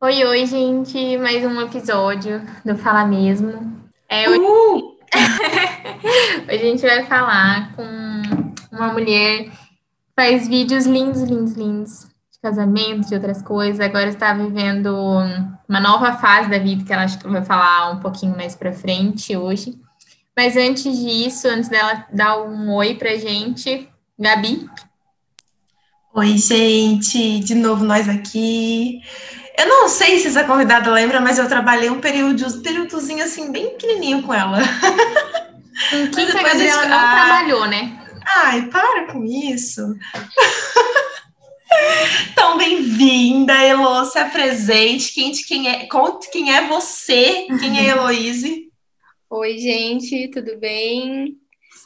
Oi, oi, gente, mais um episódio do Fala Mesmo. É, hoje... Uh! hoje a gente vai falar com uma mulher que faz vídeos lindos, lindos, lindos de casamento, de outras coisas. Agora está vivendo uma nova fase da vida que ela acho que vai falar um pouquinho mais para frente hoje. Mas antes disso, antes dela dar um oi pra gente, Gabi. Oi, gente, de novo nós aqui. Eu não sei se essa convidada lembra, mas eu trabalhei um período, um períodozinho assim, bem pequenininho com ela. Em mas ela não ah, trabalhou, né? Ai, para com isso. Então, bem-vinda, Elo, se apresente, quem, quem é, conte quem é você, quem é Heloíse. Oi, gente, tudo bem?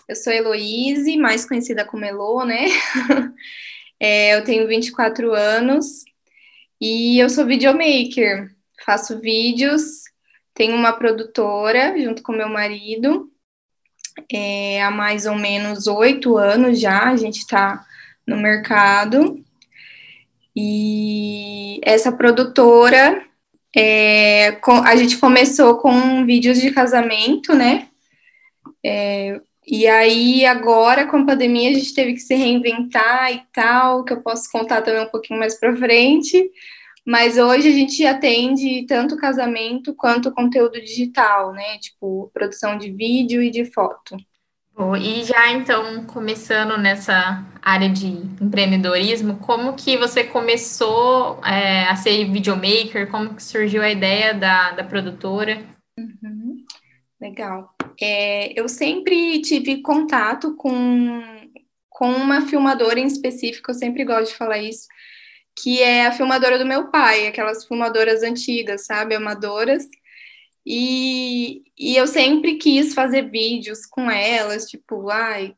Eu sou Heloíse, mais conhecida como Elo, né? É, eu tenho 24 anos, e eu sou videomaker, faço vídeos, tenho uma produtora junto com meu marido, é, há mais ou menos oito anos já, a gente está no mercado. E essa produtora, é, a gente começou com vídeos de casamento, né? É, e aí, agora, com a pandemia, a gente teve que se reinventar e tal, que eu posso contar também um pouquinho mais para frente. Mas hoje a gente atende tanto casamento quanto conteúdo digital, né? Tipo, produção de vídeo e de foto. Bom, e já então, começando nessa área de empreendedorismo, como que você começou é, a ser videomaker? Como que surgiu a ideia da, da produtora? Uhum. Legal. É, eu sempre tive contato com, com uma filmadora em específico, eu sempre gosto de falar isso, que é a filmadora do meu pai, aquelas filmadoras antigas, sabe, amadoras. E, e eu sempre quis fazer vídeos com elas, tipo, ai,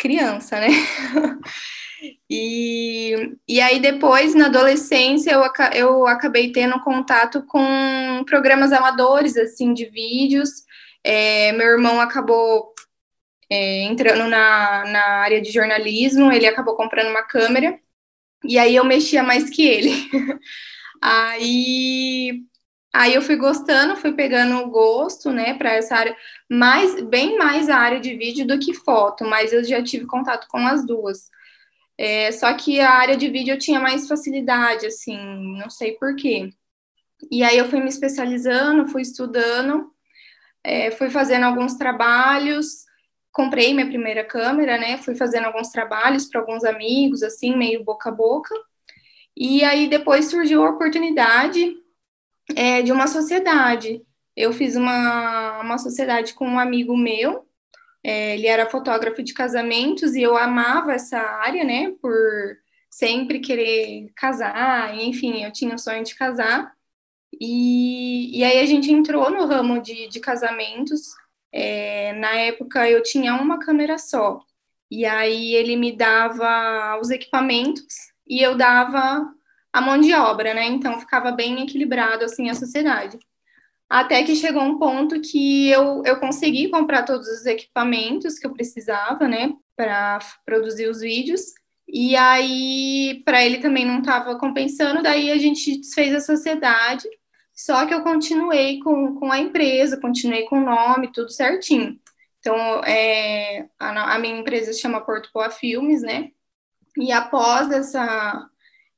criança, né? e, e aí depois, na adolescência, eu, eu acabei tendo contato com programas amadores, assim, de vídeos, é, meu irmão acabou é, entrando na, na área de jornalismo, ele acabou comprando uma câmera, e aí eu mexia mais que ele. aí, aí eu fui gostando, fui pegando o gosto, né, para essa área, mais, bem mais a área de vídeo do que foto, mas eu já tive contato com as duas. É, só que a área de vídeo eu tinha mais facilidade, assim, não sei por quê. E aí eu fui me especializando, fui estudando, é, fui fazendo alguns trabalhos, comprei minha primeira câmera, né? Fui fazendo alguns trabalhos para alguns amigos, assim, meio boca a boca. E aí depois surgiu a oportunidade é, de uma sociedade. Eu fiz uma, uma sociedade com um amigo meu, é, ele era fotógrafo de casamentos e eu amava essa área, né? Por sempre querer casar, enfim, eu tinha o sonho de casar. E, e aí a gente entrou no ramo de, de casamentos. É, na época eu tinha uma câmera só. E aí ele me dava os equipamentos e eu dava a mão de obra, né? Então ficava bem equilibrado assim a sociedade. Até que chegou um ponto que eu, eu consegui comprar todos os equipamentos que eu precisava, né, para produzir os vídeos. E aí, para ele também não estava compensando, daí a gente desfez a sociedade só que eu continuei com, com a empresa, continuei com o nome, tudo certinho. Então, é, a, a, minha empresa se chama Porto Poa Filmes, né? E após essa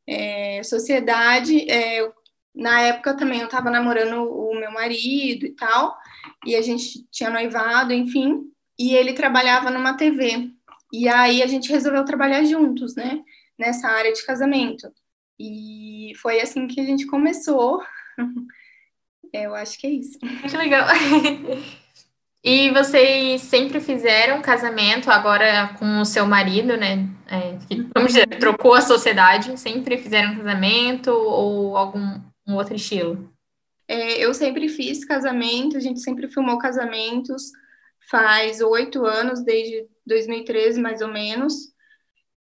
é, sociedade, é, na época também eu estava namorando o meu marido e tal, e a gente tinha noivado, enfim, e ele trabalhava numa TV. E aí a gente resolveu trabalhar juntos, né? Nessa área de casamento. E foi assim que a gente começou eu acho que é isso. Que legal. E vocês sempre fizeram casamento, agora com o seu marido, né? É, que, vamos dizer, trocou a sociedade, sempre fizeram casamento ou algum um outro estilo? É, eu sempre fiz casamento, a gente sempre filmou casamentos faz oito anos, desde 2013 mais ou menos.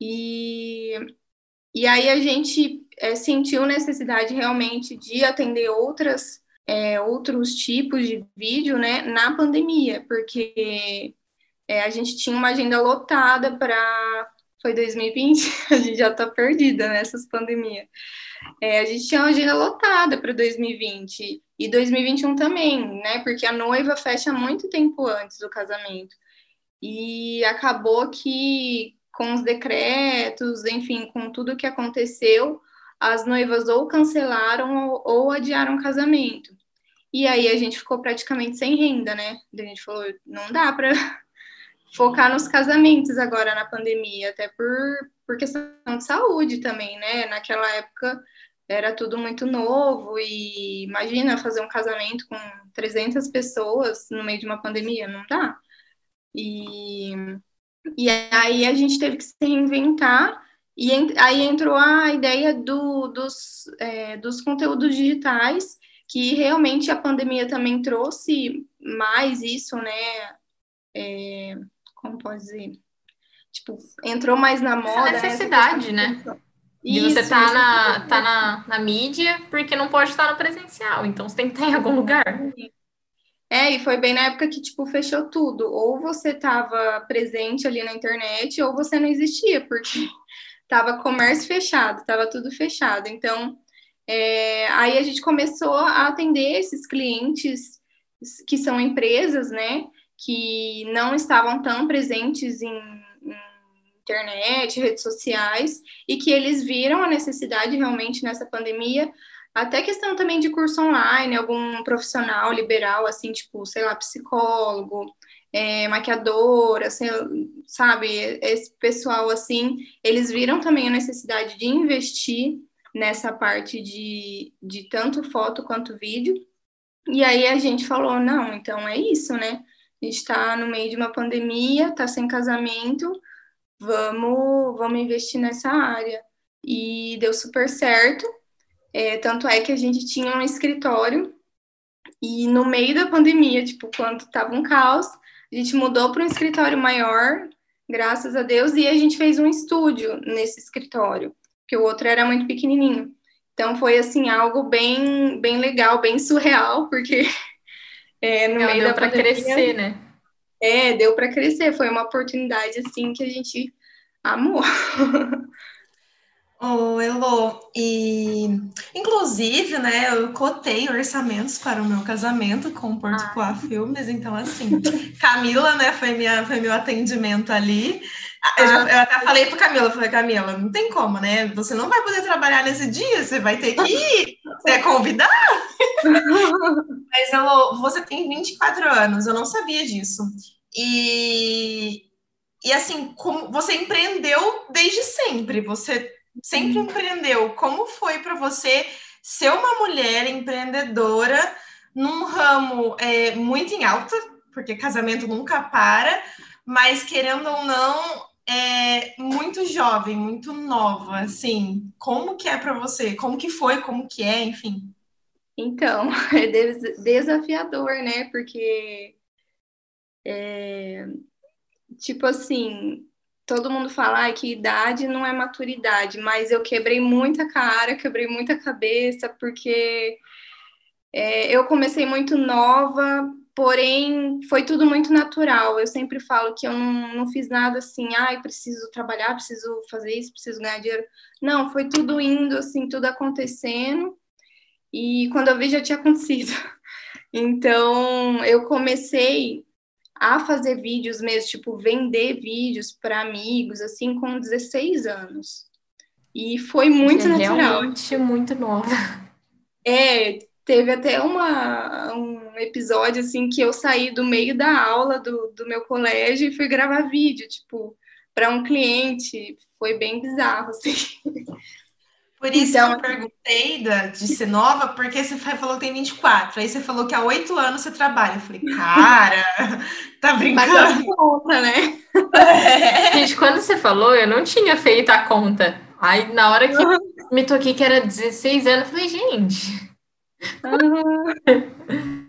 E, e aí a gente é, sentiu necessidade realmente de atender outras é, outros tipos de vídeo né, na pandemia, porque é, a gente tinha uma agenda lotada para foi 2020, a gente já tá perdida nessas pandemias. É, a gente tinha uma agenda lotada para 2020 e 2021 também, né? Porque a noiva fecha muito tempo antes do casamento. E acabou que com os decretos, enfim, com tudo que aconteceu, as noivas ou cancelaram ou, ou adiaram o casamento. E aí a gente ficou praticamente sem renda, né? A gente falou, não dá para focar nos casamentos agora na pandemia, até por, por questão de saúde também, né? Naquela época era tudo muito novo e imagina fazer um casamento com 300 pessoas no meio de uma pandemia, não dá. E, e aí a gente teve que se reinventar e aí entrou a ideia do, dos, é, dos conteúdos digitais, que realmente a pandemia também trouxe mais isso, né? É, como pode dizer? Tipo, entrou mais na moda. Essa necessidade, né? De isso, você estar tá na, tá na, na mídia, porque não pode estar no presencial, então você tem que estar em algum lugar. É, e foi bem na época que, tipo, fechou tudo. Ou você estava presente ali na internet, ou você não existia, porque estava comércio fechado, estava tudo fechado. Então, é, aí a gente começou a atender esses clientes que são empresas, né, que não estavam tão presentes em, em internet, redes sociais, e que eles viram a necessidade realmente nessa pandemia até questão também de curso online, algum profissional liberal, assim, tipo, sei lá, psicólogo, é, maquiadora, assim, sabe? Esse pessoal, assim, eles viram também a necessidade de investir nessa parte de, de tanto foto quanto vídeo. E aí a gente falou, não, então é isso, né? A gente está no meio de uma pandemia, está sem casamento, vamos, vamos investir nessa área. E deu super certo. É, tanto é que a gente tinha um escritório e no meio da pandemia, tipo, quando tava um caos, a gente mudou para um escritório maior, graças a Deus, e a gente fez um estúdio nesse escritório, porque o outro era muito pequenininho. Então foi assim algo bem bem legal, bem surreal, porque é, no Não, meio deu para crescer, né? É, deu para crescer, foi uma oportunidade assim que a gente amou. Oh, Elo, e inclusive, né, eu cotei orçamentos para o meu casamento com o Portugal ah. Filmes, então assim, Camila, né, foi, minha, foi meu atendimento ali. Ah, eu, já, eu até falei para Camila, falei, Camila, não tem como, né? Você não vai poder trabalhar nesse dia, você vai ter que ir, você é convidada. Mas, Elo, você tem 24 anos, eu não sabia disso. E, e assim, como você empreendeu desde sempre, você sempre empreendeu. Como foi para você ser uma mulher empreendedora num ramo é, muito em alta, porque casamento nunca para, mas querendo ou não, é muito jovem, muito nova, assim. Como que é para você? Como que foi? Como que é? Enfim. Então, é desafiador, né? Porque, é, tipo assim, todo mundo fala ah, que idade não é maturidade, mas eu quebrei muita cara, quebrei muita cabeça, porque é, eu comecei muito nova, porém foi tudo muito natural. Eu sempre falo que eu não, não fiz nada assim, ah, preciso trabalhar, preciso fazer isso, preciso ganhar dinheiro. Não, foi tudo indo, assim, tudo acontecendo, e quando eu vi já tinha acontecido. Então, eu comecei a fazer vídeos mesmo, tipo, vender vídeos para amigos, assim, com 16 anos. E foi muito é natural. Realmente muito nova. É, teve até uma, um episódio, assim, que eu saí do meio da aula do, do meu colégio e fui gravar vídeo, tipo, para um cliente. Foi bem bizarro, assim. Por isso então, eu perguntei da, de ser nova, porque você falou que tem 24. Aí você falou que há oito anos você trabalha. Eu falei, cara, tá brincando. conta, né? É. Gente, quando você falou, eu não tinha feito a conta. Aí, na hora que uhum. me toquei que era 16 anos, eu falei, gente. Uhum.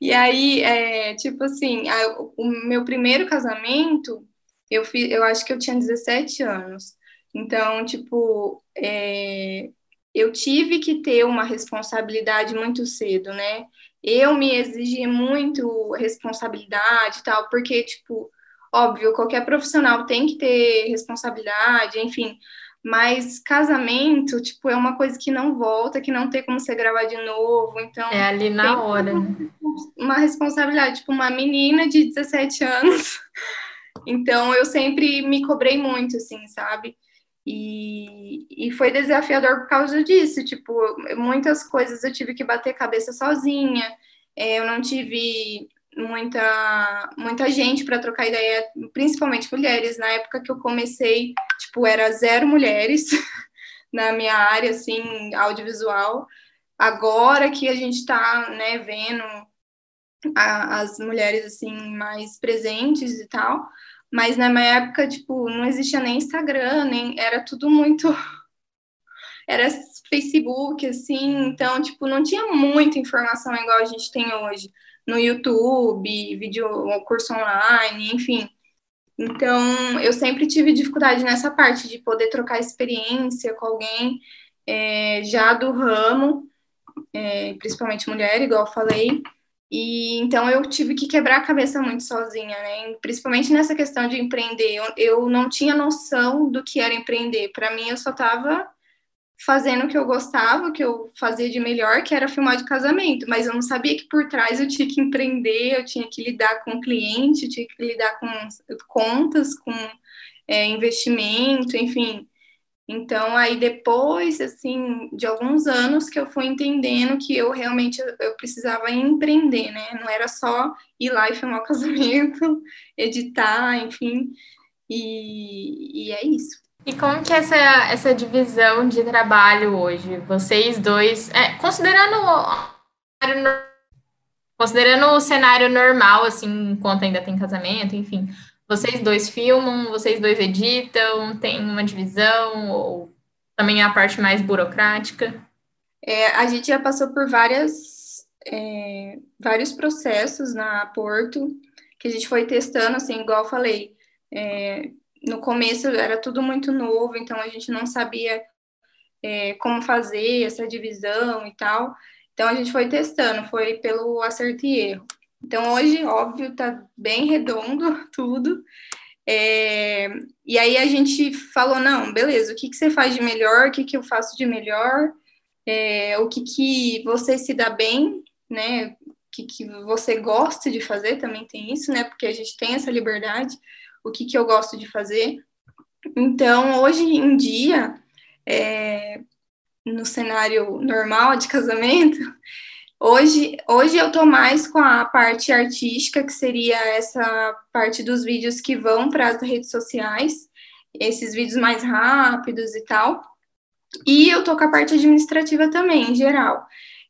E aí, é, tipo assim, a, o meu primeiro casamento, eu, fiz, eu acho que eu tinha 17 anos. Então, tipo, é, eu tive que ter uma responsabilidade muito cedo, né? Eu me exigi muito responsabilidade e tal, porque, tipo, Óbvio, qualquer profissional tem que ter responsabilidade, enfim, mas casamento, tipo, é uma coisa que não volta, que não tem como você gravar de novo, então... É ali na hora, né? Uma responsabilidade, tipo, uma menina de 17 anos, então eu sempre me cobrei muito, assim, sabe? E, e foi desafiador por causa disso, tipo, muitas coisas eu tive que bater cabeça sozinha, é, eu não tive muita muita gente para trocar ideia, principalmente mulheres. Na época que eu comecei, tipo, era zero mulheres na minha área, assim, audiovisual. Agora que a gente está, né, vendo a, as mulheres, assim, mais presentes e tal, mas na minha época, tipo, não existia nem Instagram, nem era tudo muito era Facebook, assim, então, tipo, não tinha muita informação igual a gente tem hoje no YouTube, vídeo, curso online, enfim. Então, eu sempre tive dificuldade nessa parte de poder trocar experiência com alguém é, já do ramo, é, principalmente mulher, igual eu falei. E então eu tive que quebrar a cabeça muito sozinha, né? Principalmente nessa questão de empreender. Eu, eu não tinha noção do que era empreender. Para mim, eu só estava fazendo o que eu gostava, o que eu fazia de melhor, que era filmar de casamento, mas eu não sabia que por trás eu tinha que empreender, eu tinha que lidar com cliente, eu tinha que lidar com contas, com é, investimento, enfim. Então, aí depois, assim, de alguns anos que eu fui entendendo que eu realmente eu precisava empreender, né? Não era só ir lá e filmar o casamento, editar, enfim. E, e é isso. E como que é essa, essa divisão de trabalho hoje? Vocês dois, é, considerando, considerando o cenário normal, assim, enquanto ainda tem casamento, enfim, vocês dois filmam, vocês dois editam, tem uma divisão, ou também é a parte mais burocrática? É, a gente já passou por várias, é, vários processos na Porto, que a gente foi testando, assim, igual eu falei, é, no começo era tudo muito novo, então a gente não sabia é, como fazer essa divisão e tal. Então a gente foi testando, foi pelo acerto e erro. Então hoje, óbvio, tá bem redondo tudo. É, e aí a gente falou, não, beleza, o que, que você faz de melhor, o que, que eu faço de melhor, é, o que, que você se dá bem, né? O que, que você gosta de fazer, também tem isso, né? Porque a gente tem essa liberdade o que, que eu gosto de fazer. Então, hoje em dia, é, no cenário normal de casamento, hoje, hoje eu tô mais com a parte artística, que seria essa parte dos vídeos que vão para as redes sociais, esses vídeos mais rápidos e tal. E eu tô com a parte administrativa também, em geral.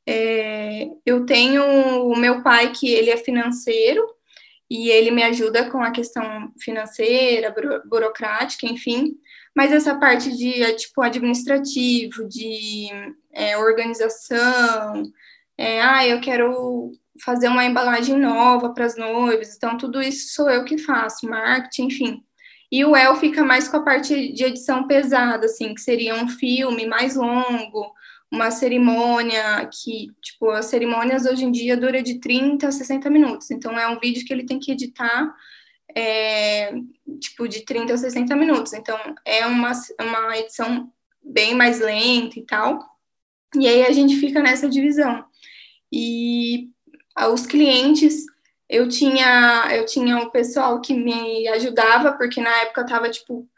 É, eu tenho o meu pai, que ele é financeiro, e ele me ajuda com a questão financeira, buro, burocrática, enfim. Mas essa parte de é, tipo administrativo, de é, organização, é, ah, eu quero fazer uma embalagem nova para as noivas, então tudo isso sou eu que faço, marketing, enfim. E o El fica mais com a parte de edição pesada, assim, que seria um filme mais longo, uma cerimônia que, tipo, as cerimônias hoje em dia dura de 30 a 60 minutos. Então, é um vídeo que ele tem que editar, é, tipo, de 30 a 60 minutos. Então, é uma, uma edição bem mais lenta e tal. E aí a gente fica nessa divisão. E os clientes, eu tinha, eu tinha o pessoal que me ajudava, porque na época estava, tipo,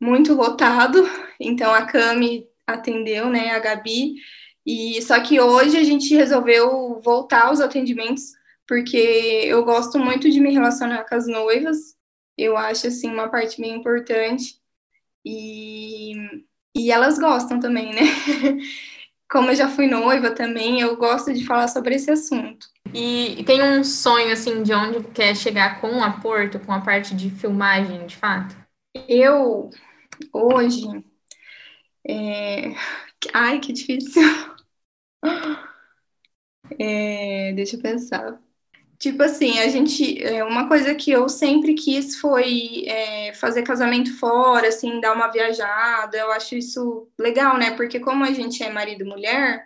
muito lotado. Então, a Cami atendeu, né, a Gabi. E só que hoje a gente resolveu voltar aos atendimentos porque eu gosto muito de me relacionar com as noivas. Eu acho assim uma parte bem importante. E e elas gostam também, né? Como eu já fui noiva também, eu gosto de falar sobre esse assunto. E tem um sonho assim de onde quer chegar com a Porto, com a parte de filmagem, de fato? Eu hoje é... Ai, que difícil. É... Deixa eu pensar. Tipo assim, a gente. É, uma coisa que eu sempre quis foi é, fazer casamento fora, assim, dar uma viajada. Eu acho isso legal, né? Porque como a gente é marido e mulher,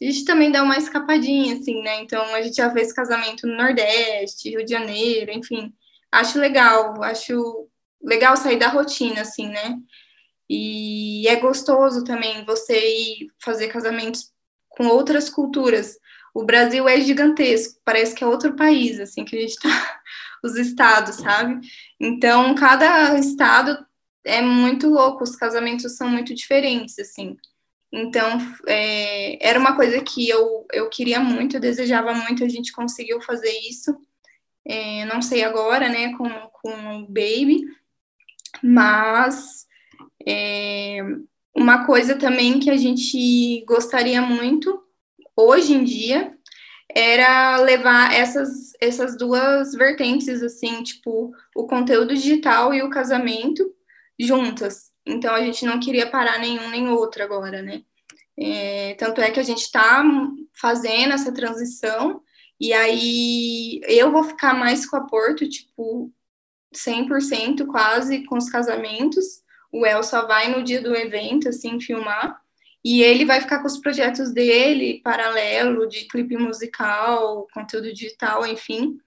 a gente também dá uma escapadinha, assim, né? Então a gente já fez casamento no Nordeste, Rio de Janeiro, enfim. acho legal, acho legal sair da rotina, assim, né? E é gostoso também você ir fazer casamentos com outras culturas. O Brasil é gigantesco, parece que é outro país, assim, que a gente tá, os estados, sabe? Então, cada estado é muito louco, os casamentos são muito diferentes, assim. Então, é, era uma coisa que eu, eu queria muito, eu desejava muito, a gente conseguiu fazer isso. É, não sei agora, né, com, com o Baby, mas é, uma coisa também que a gente gostaria muito, hoje em dia, era levar essas, essas duas vertentes, assim, tipo, o conteúdo digital e o casamento juntas. Então, a gente não queria parar nenhum nem outro agora, né? É, tanto é que a gente está fazendo essa transição, e aí eu vou ficar mais com a Porto, tipo, 100% quase com os casamentos. O El só vai no dia do evento, assim, filmar. E ele vai ficar com os projetos dele, paralelo, de clipe musical, conteúdo digital, enfim.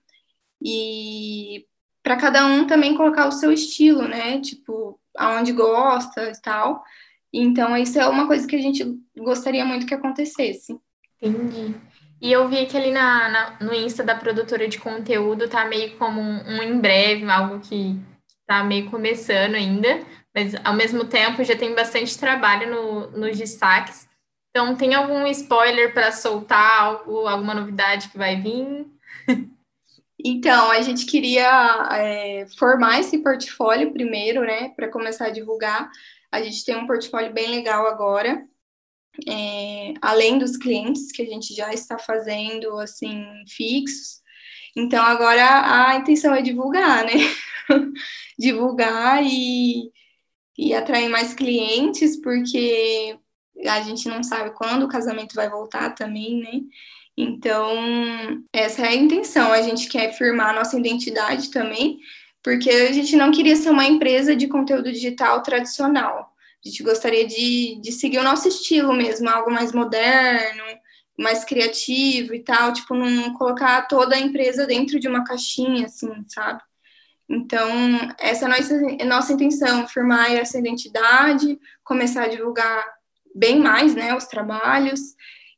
E para cada um também colocar o seu estilo, né? Tipo, aonde gosta e tal. Então, isso é uma coisa que a gente gostaria muito que acontecesse. Entendi. E eu vi que ali na, na, no Insta da produtora de conteúdo tá meio como um, um em breve, algo que tá meio começando ainda, mas ao mesmo tempo já tem bastante trabalho no, nos destaques. Então, tem algum spoiler para soltar, algo, alguma novidade que vai vir? Então, a gente queria é, formar esse portfólio primeiro, né, para começar a divulgar. A gente tem um portfólio bem legal agora, é, além dos clientes que a gente já está fazendo, assim, fixos. Então, agora a intenção é divulgar, né? divulgar e, e atrair mais clientes, porque a gente não sabe quando o casamento vai voltar também, né? Então, essa é a intenção. A gente quer firmar a nossa identidade também, porque a gente não queria ser uma empresa de conteúdo digital tradicional. A gente gostaria de, de seguir o nosso estilo mesmo, algo mais moderno, mais criativo e tal, tipo, não colocar toda a empresa dentro de uma caixinha, assim, sabe? Então, essa é a nossa, a nossa intenção, firmar essa identidade, começar a divulgar bem mais, né, os trabalhos,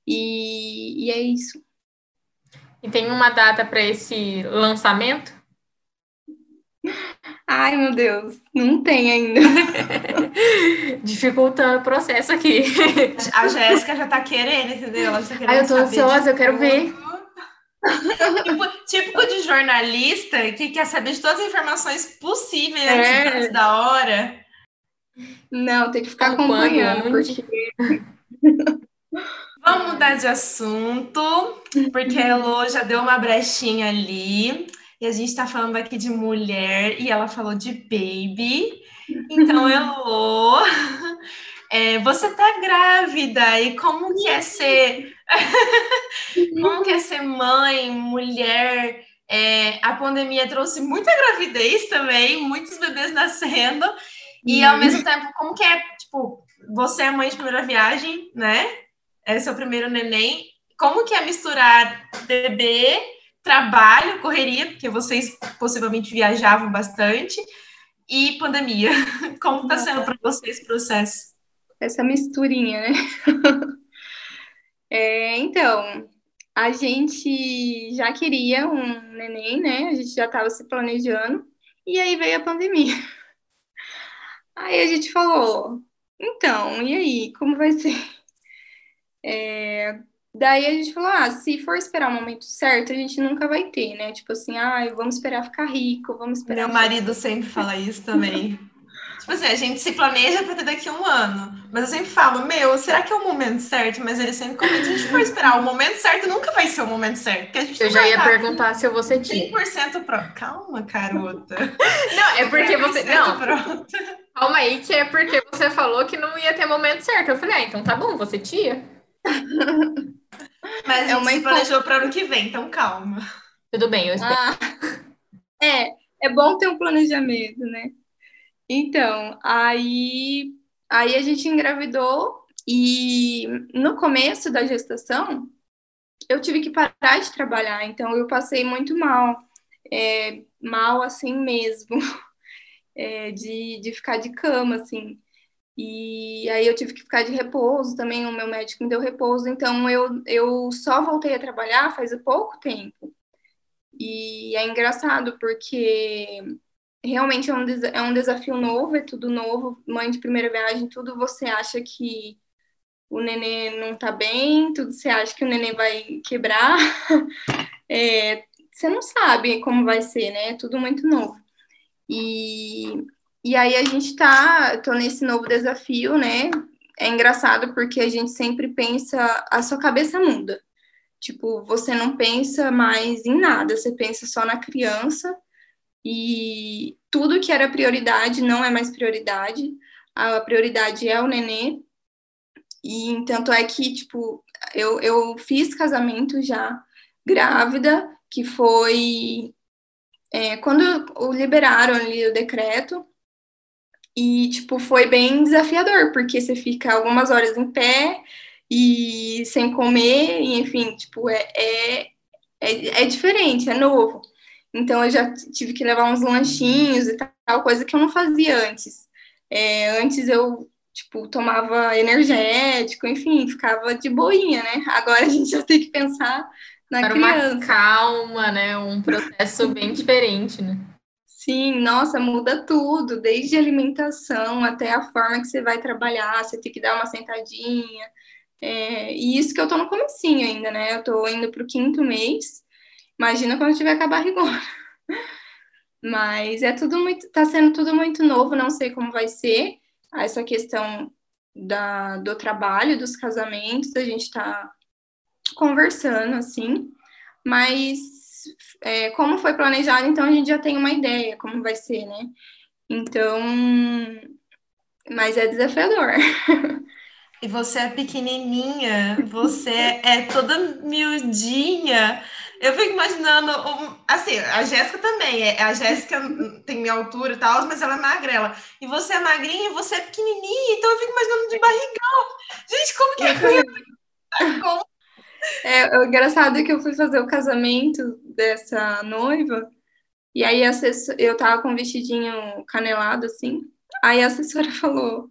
e, e é isso. E tem uma data para esse lançamento? Ai, meu Deus, não tem ainda. Dificultando o processo aqui. A Jéssica já tá querendo, entendeu? Ela tá querendo Ai, eu tô ansiosa, eu quero ver. tipo, típico de jornalista que quer saber de todas as informações possíveis é. antes da hora. Não, tem que ficar acompanhando, porque. Vamos mudar de assunto, porque a Elo já deu uma brechinha ali. E a gente está falando aqui de mulher e ela falou de baby. Então, Elo, é, você tá grávida e como que é ser como que é ser mãe, mulher? É, a pandemia trouxe muita gravidez também, muitos bebês nascendo. E ao mesmo tempo, como que é, tipo, você é mãe de primeira viagem, né? é seu primeiro neném. Como que é misturar bebê, trabalho, correria, porque vocês possivelmente viajavam bastante, e pandemia? Como está sendo para vocês esse processo? Essa misturinha, né? é, então, a gente já queria um neném, né? A gente já estava se planejando, e aí veio a pandemia. Aí a gente falou, então, e aí, como vai ser? É, daí a gente falou, ah, se for esperar o momento certo, a gente nunca vai ter, né? Tipo assim, ah, vamos esperar ficar rico, vamos esperar... Meu marido sempre fala isso também. tipo assim, a gente se planeja para ter daqui a um ano. Mas eu sempre falo, meu, será que é o momento certo? Mas ele sempre comenta, se a gente for esperar o momento certo, nunca vai ser o momento certo. a gente eu já ia perguntar se eu vou ser 100% pronto. Calma, garota. Não, é porque você... Não, pronto. calma aí, que é porque você falou que não ia ter momento certo. Eu falei, ah, então tá bom, você tia. Mas a gente é uma se planejou para o ano que vem, então calma. Tudo bem, eu espero. Ah, é, é bom ter um planejamento, né? Então, aí, aí a gente engravidou e no começo da gestação eu tive que parar de trabalhar, então eu passei muito mal. É, mal assim mesmo, é, de, de ficar de cama, assim. E aí eu tive que ficar de repouso também, o meu médico me deu repouso, então eu, eu só voltei a trabalhar faz pouco tempo. E é engraçado porque realmente é um, é um desafio novo, é tudo novo, mãe de primeira viagem, tudo você acha que o nenê não tá bem, tudo você acha que o nenê vai quebrar. É, você não sabe como vai ser, né? É tudo muito novo. E, e aí a gente tá, tô nesse novo desafio, né? É engraçado porque a gente sempre pensa, a sua cabeça muda. Tipo, você não pensa mais em nada, você pensa só na criança e tudo que era prioridade não é mais prioridade. A prioridade é o nenê. E tanto é que, tipo, eu, eu fiz casamento já grávida, que foi é, quando liberaram ali o decreto. E, tipo, foi bem desafiador, porque você fica algumas horas em pé e sem comer, e, enfim, tipo, é, é, é, é diferente, é novo. Então eu já tive que levar uns lanchinhos e tal, coisa que eu não fazia antes. É, antes eu, tipo, tomava energético, enfim, ficava de boinha, né? Agora a gente já tem que pensar na Para criança. uma calma, né? Um processo bem diferente, né? Sim, nossa, muda tudo, desde alimentação até a forma que você vai trabalhar, você tem que dar uma sentadinha. É, e isso que eu tô no comecinho ainda, né? Eu tô indo pro quinto mês. Imagina quando tiver com a barrigona. Mas é tudo muito, tá sendo tudo muito novo, não sei como vai ser essa questão da, do trabalho, dos casamentos, a gente tá conversando, assim, mas é, como foi planejado, então a gente já tem uma ideia como vai ser, né? Então, mas é desafiador. E você é pequenininha, você é toda miudinha. Eu fico imaginando, assim, a Jéssica também, é, a Jéssica tem minha altura e tal, mas ela é magrela. E você é magrinha e você é pequenininha, então eu fico imaginando de barrigão. Gente, como que é? Como? É, o engraçado é que eu fui fazer o casamento dessa noiva, e aí assessor, eu tava com um vestidinho canelado, assim, aí a assessora falou,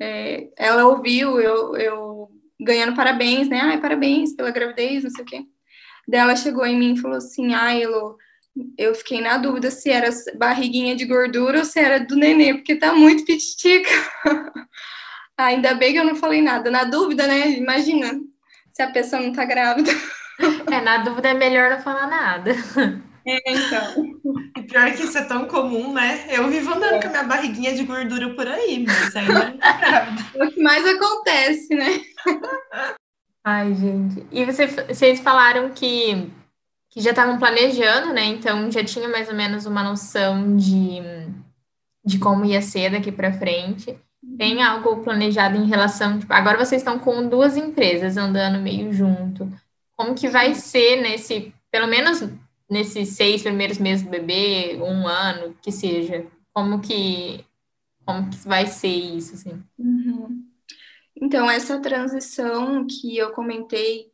é, ela ouviu eu, eu ganhando parabéns, né, ai, parabéns pela gravidez, não sei o quê. Daí ela chegou em mim e falou assim: ai, Elo, eu fiquei na dúvida se era barriguinha de gordura ou se era do nenê, porque tá muito pititica. Ainda bem que eu não falei nada. Na dúvida, né? Imagina se a pessoa não tá grávida. É, na dúvida é melhor não falar nada. É, então. E pior que isso é tão comum, né? Eu vivo andando é. com a minha barriguinha de gordura por aí, mas ainda não tá grávida. É o que mais acontece, né? Ai, gente. E você, vocês falaram que, que já estavam planejando, né? Então já tinha mais ou menos uma noção de, de como ia ser daqui para frente. Tem algo planejado em relação. Tipo, agora vocês estão com duas empresas andando meio junto. Como que vai ser nesse, pelo menos nesses seis primeiros meses do bebê, um ano, que seja? Como que, como que vai ser isso, assim? Uhum. Então, essa transição que eu comentei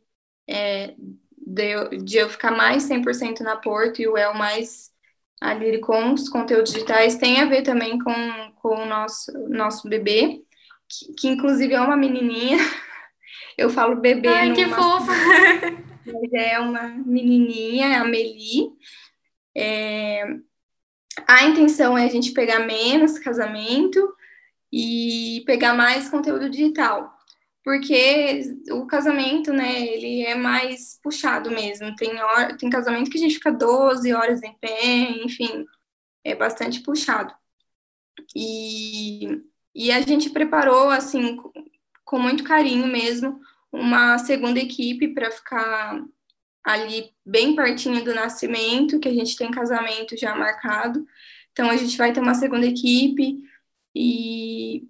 é, de, eu, de eu ficar mais 100% na Porto e o El mais ali com os conteúdos digitais tem a ver também com, com o nosso, nosso bebê, que, que inclusive é uma menininha. Eu falo bebê. Ai, que fofa! Mas é uma menininha, a Meli. É, a intenção é a gente pegar menos casamento e pegar mais conteúdo digital. Porque o casamento, né, ele é mais puxado mesmo. Tem, hora, tem casamento que a gente fica 12 horas em pé, enfim, é bastante puxado. E, e a gente preparou, assim, com muito carinho mesmo, uma segunda equipe para ficar ali bem pertinho do nascimento, que a gente tem casamento já marcado. Então a gente vai ter uma segunda equipe e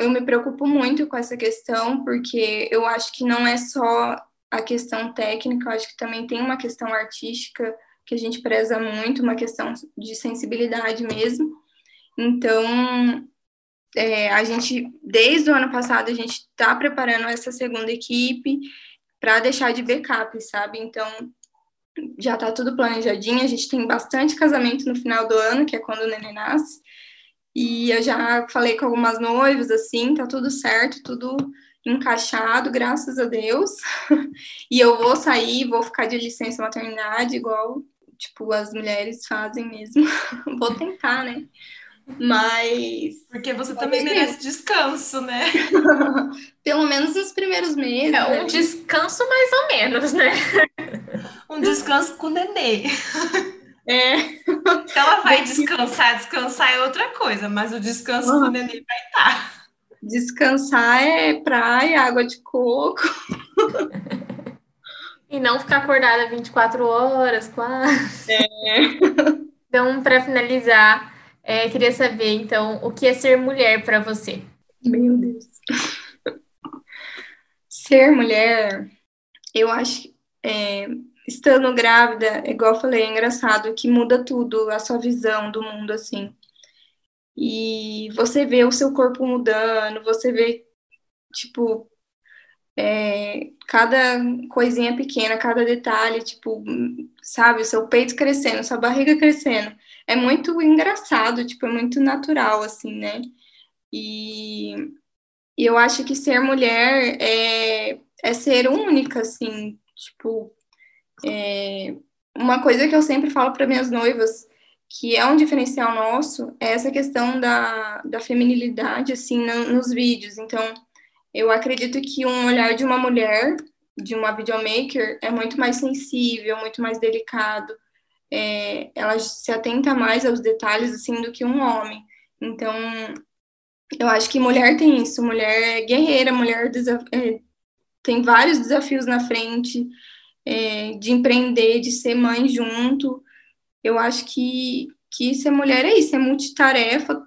eu me preocupo muito com essa questão, porque eu acho que não é só a questão técnica, eu acho que também tem uma questão artística que a gente preza muito, uma questão de sensibilidade mesmo. Então, é, a gente, desde o ano passado, a gente está preparando essa segunda equipe para deixar de backup, sabe? Então, já tá tudo planejadinho, a gente tem bastante casamento no final do ano, que é quando o neném nasce. E eu já falei com algumas noivas, assim, tá tudo certo, tudo encaixado, graças a Deus. e eu vou sair, vou ficar de licença maternidade, igual, tipo, as mulheres fazem mesmo. vou tentar, né? Mas. Porque você também merece descanso, né? Pelo menos nos primeiros meses. É, um né? descanso mais ou menos, né? um descanso com o nenê. É. Se ela vai descansar, descansar é outra coisa, mas o descanso uhum. com o nenê vai estar. Descansar é praia, água de coco. e não ficar acordada 24 horas, quase. É. Então, para finalizar, é, queria saber, então, o que é ser mulher para você? Meu Deus. Ser mulher, eu acho, é, estando grávida, igual eu falei, é engraçado que muda tudo, a sua visão do mundo, assim. E você vê o seu corpo mudando, você vê, tipo, é, cada coisinha pequena, cada detalhe, tipo, sabe, o seu peito crescendo, sua barriga crescendo é muito engraçado, tipo, é muito natural, assim, né? E, e eu acho que ser mulher é, é ser única, assim, tipo, é, uma coisa que eu sempre falo para minhas noivas, que é um diferencial nosso, é essa questão da, da feminilidade, assim, no, nos vídeos. Então, eu acredito que um olhar de uma mulher, de uma videomaker, é muito mais sensível, muito mais delicado, é, ela se atenta mais aos detalhes assim do que um homem. Então, eu acho que mulher tem isso, mulher é guerreira, mulher é, tem vários desafios na frente, é, de empreender, de ser mãe junto. Eu acho que, que ser mulher é isso, é multitarefa,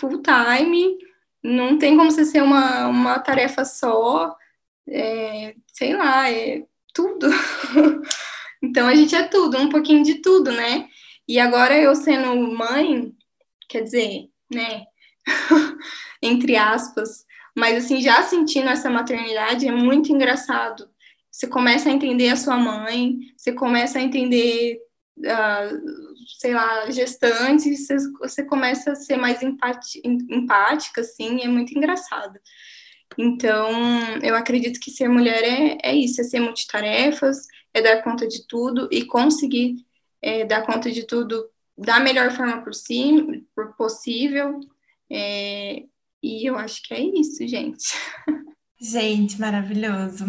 full time, não tem como você ser uma, uma tarefa só, é, sei lá, é tudo. Então a gente é tudo, um pouquinho de tudo, né? E agora eu sendo mãe, quer dizer, né? Entre aspas, mas assim, já sentindo essa maternidade é muito engraçado. Você começa a entender a sua mãe, você começa a entender, uh, sei lá, gestante, você, você começa a ser mais empática, assim, é muito engraçado. Então, eu acredito que ser mulher é, é isso, é ser multitarefas, é dar conta de tudo e conseguir é, dar conta de tudo da melhor forma possível. É, e eu acho que é isso, gente. Gente, maravilhoso.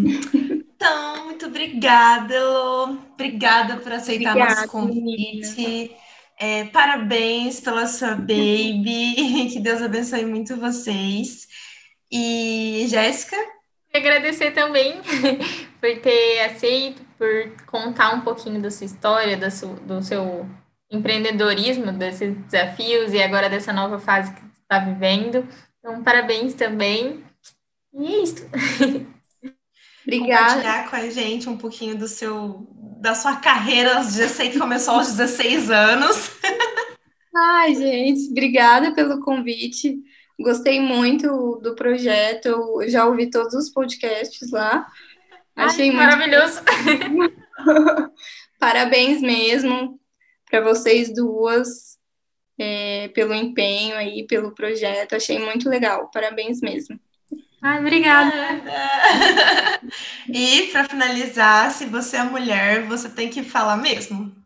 Então, muito obrigada, Elô. Obrigada por aceitar obrigada, nosso convite. É, parabéns pela sua baby. Que Deus abençoe muito vocês. E Jéssica? Agradecer também por ter aceito, por contar um pouquinho da sua história, do seu, do seu empreendedorismo, desses desafios e agora dessa nova fase que você está vivendo. Então, parabéns também. E é isso. Obrigada. Compartilhar com a gente um pouquinho do seu, da sua carreira aos 16, que começou aos 16 anos. Ai, gente, obrigada pelo convite. Gostei muito do projeto, eu já ouvi todos os podcasts lá. Achei Ai, maravilhoso. Parabéns mesmo para vocês duas é, pelo empenho aí, pelo projeto. Achei muito legal. Parabéns mesmo. Ai, obrigada. e para finalizar, se você é mulher, você tem que falar mesmo.